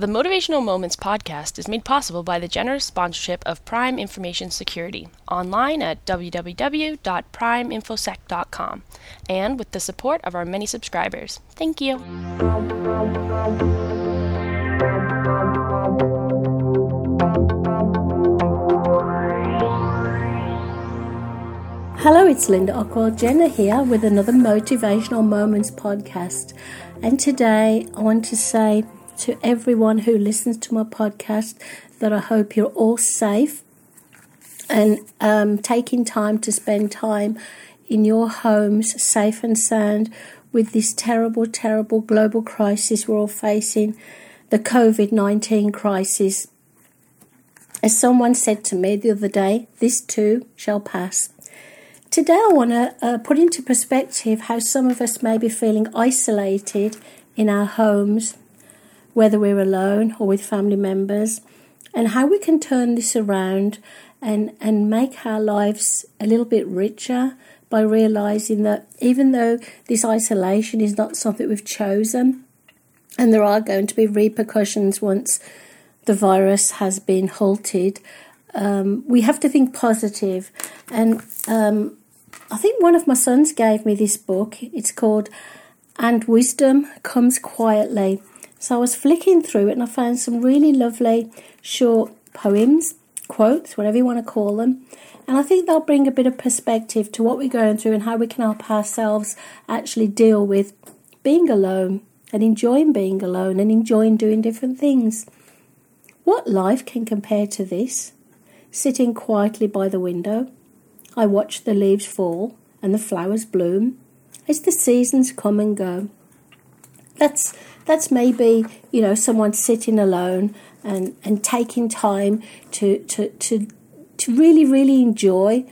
The Motivational Moments podcast is made possible by the generous sponsorship of Prime Information Security, online at www.primeinfosec.com, and with the support of our many subscribers. Thank you. Hello, it's Linda Ockwell Jenner here with another Motivational Moments podcast. And today I want to say to everyone who listens to my podcast that I hope you're all safe and um, taking time to spend time in your homes, safe and sound, with this terrible, terrible global crisis we're all facing the COVID 19 crisis. As someone said to me the other day, this too shall pass. Today, I want to uh, put into perspective how some of us may be feeling isolated in our homes, whether we're alone or with family members, and how we can turn this around and, and make our lives a little bit richer by realizing that even though this isolation is not something we've chosen, and there are going to be repercussions once the virus has been halted, um, we have to think positive. And um, I think one of my sons gave me this book. It's called And Wisdom Comes Quietly. So I was flicking through it and I found some really lovely short poems, quotes, whatever you want to call them. And I think they'll bring a bit of perspective to what we're going through and how we can help ourselves actually deal with being alone and enjoying being alone and enjoying doing different things. What life can compare to this? Sitting quietly by the window, I watch the leaves fall and the flowers bloom as the seasons come and go. That's that's maybe you know someone sitting alone and, and taking time to, to to to really really enjoy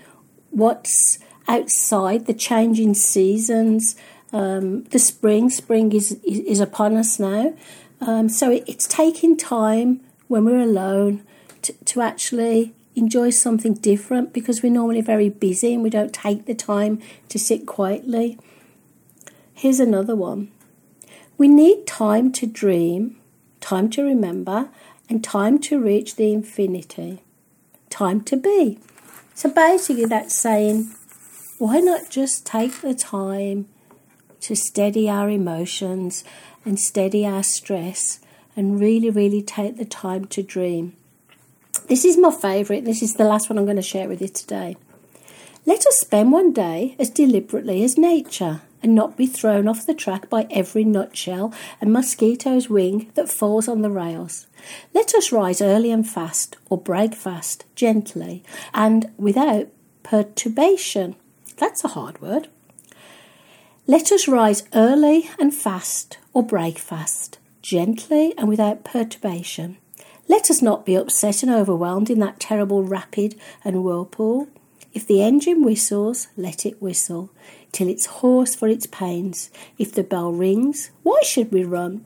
what's outside the changing seasons. Um, the spring spring is, is, is upon us now, um, so it, it's taking time when we're alone to, to actually enjoy something different because we're normally very busy and we don't take the time to sit quietly. Here's another one. We need time to dream, time to remember, and time to reach the infinity. Time to be. So basically, that's saying, why not just take the time to steady our emotions and steady our stress and really, really take the time to dream? This is my favourite. This is the last one I'm going to share with you today. Let us spend one day as deliberately as nature and not be thrown off the track by every nutshell and mosquito's wing that falls on the rails. Let us rise early and fast, or break fast, gently, and without perturbation. That's a hard word. Let us rise early and fast, or break fast, gently and without perturbation. Let us not be upset and overwhelmed in that terrible rapid and whirlpool. If the engine whistles, let it whistle till it's hoarse for its pains. If the bell rings, why should we run?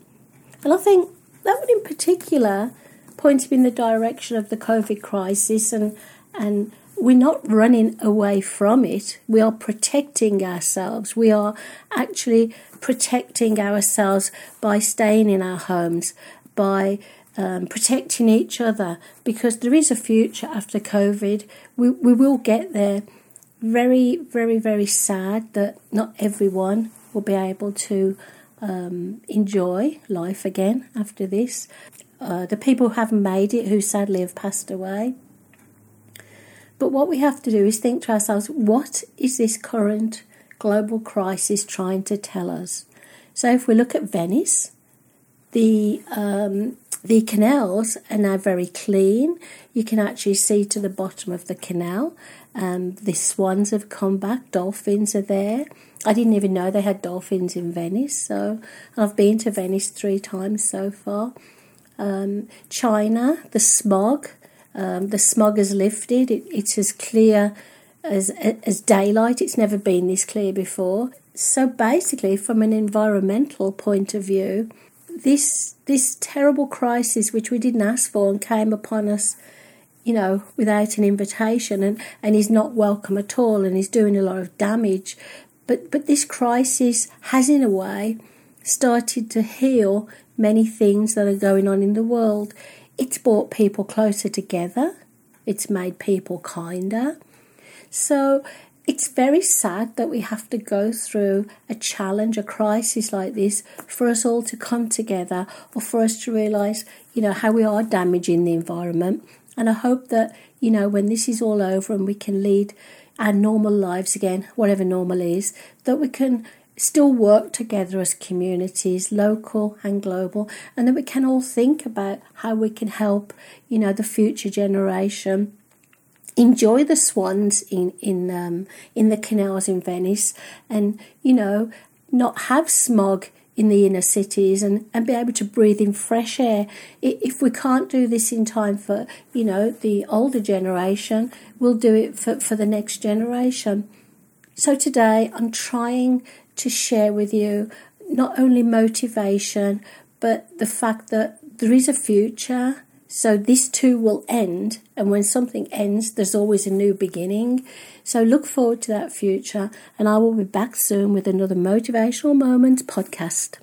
And I think that would, in particular, point in the direction of the COVID crisis, and and we're not running away from it. We are protecting ourselves. We are actually protecting ourselves by staying in our homes, by um, protecting each other because there is a future after COVID. We, we will get there. Very, very, very sad that not everyone will be able to um, enjoy life again after this. Uh, the people who haven't made it, who sadly have passed away. But what we have to do is think to ourselves what is this current global crisis trying to tell us? So if we look at Venice, the um, the canals are now very clean. You can actually see to the bottom of the canal. Um, the swans have come back, dolphins are there. I didn't even know they had dolphins in Venice, so I've been to Venice three times so far. Um, China, the smog, um, the smog has lifted. It, it's as clear as as daylight. It's never been this clear before. So basically, from an environmental point of view, this this terrible crisis which we didn't ask for and came upon us you know without an invitation and and is not welcome at all and is doing a lot of damage but but this crisis has in a way started to heal many things that are going on in the world. It's brought people closer together, it's made people kinder. So it's very sad that we have to go through a challenge, a crisis like this, for us all to come together or for us to realise, you know, how we are damaging the environment. And I hope that, you know, when this is all over and we can lead our normal lives again, whatever normal is, that we can still work together as communities, local and global, and that we can all think about how we can help, you know, the future generation enjoy the swans in in um, in the canals in Venice, and you know, not have smog in the inner cities and, and be able to breathe in fresh air. If we can't do this in time for, you know, the older generation, we'll do it for, for the next generation. So today I'm trying to share with you not only motivation, but the fact that there is a future. So this too will end, and when something ends, there's always a new beginning. So look forward to that future, and I will be back soon with another Motivational Moments podcast.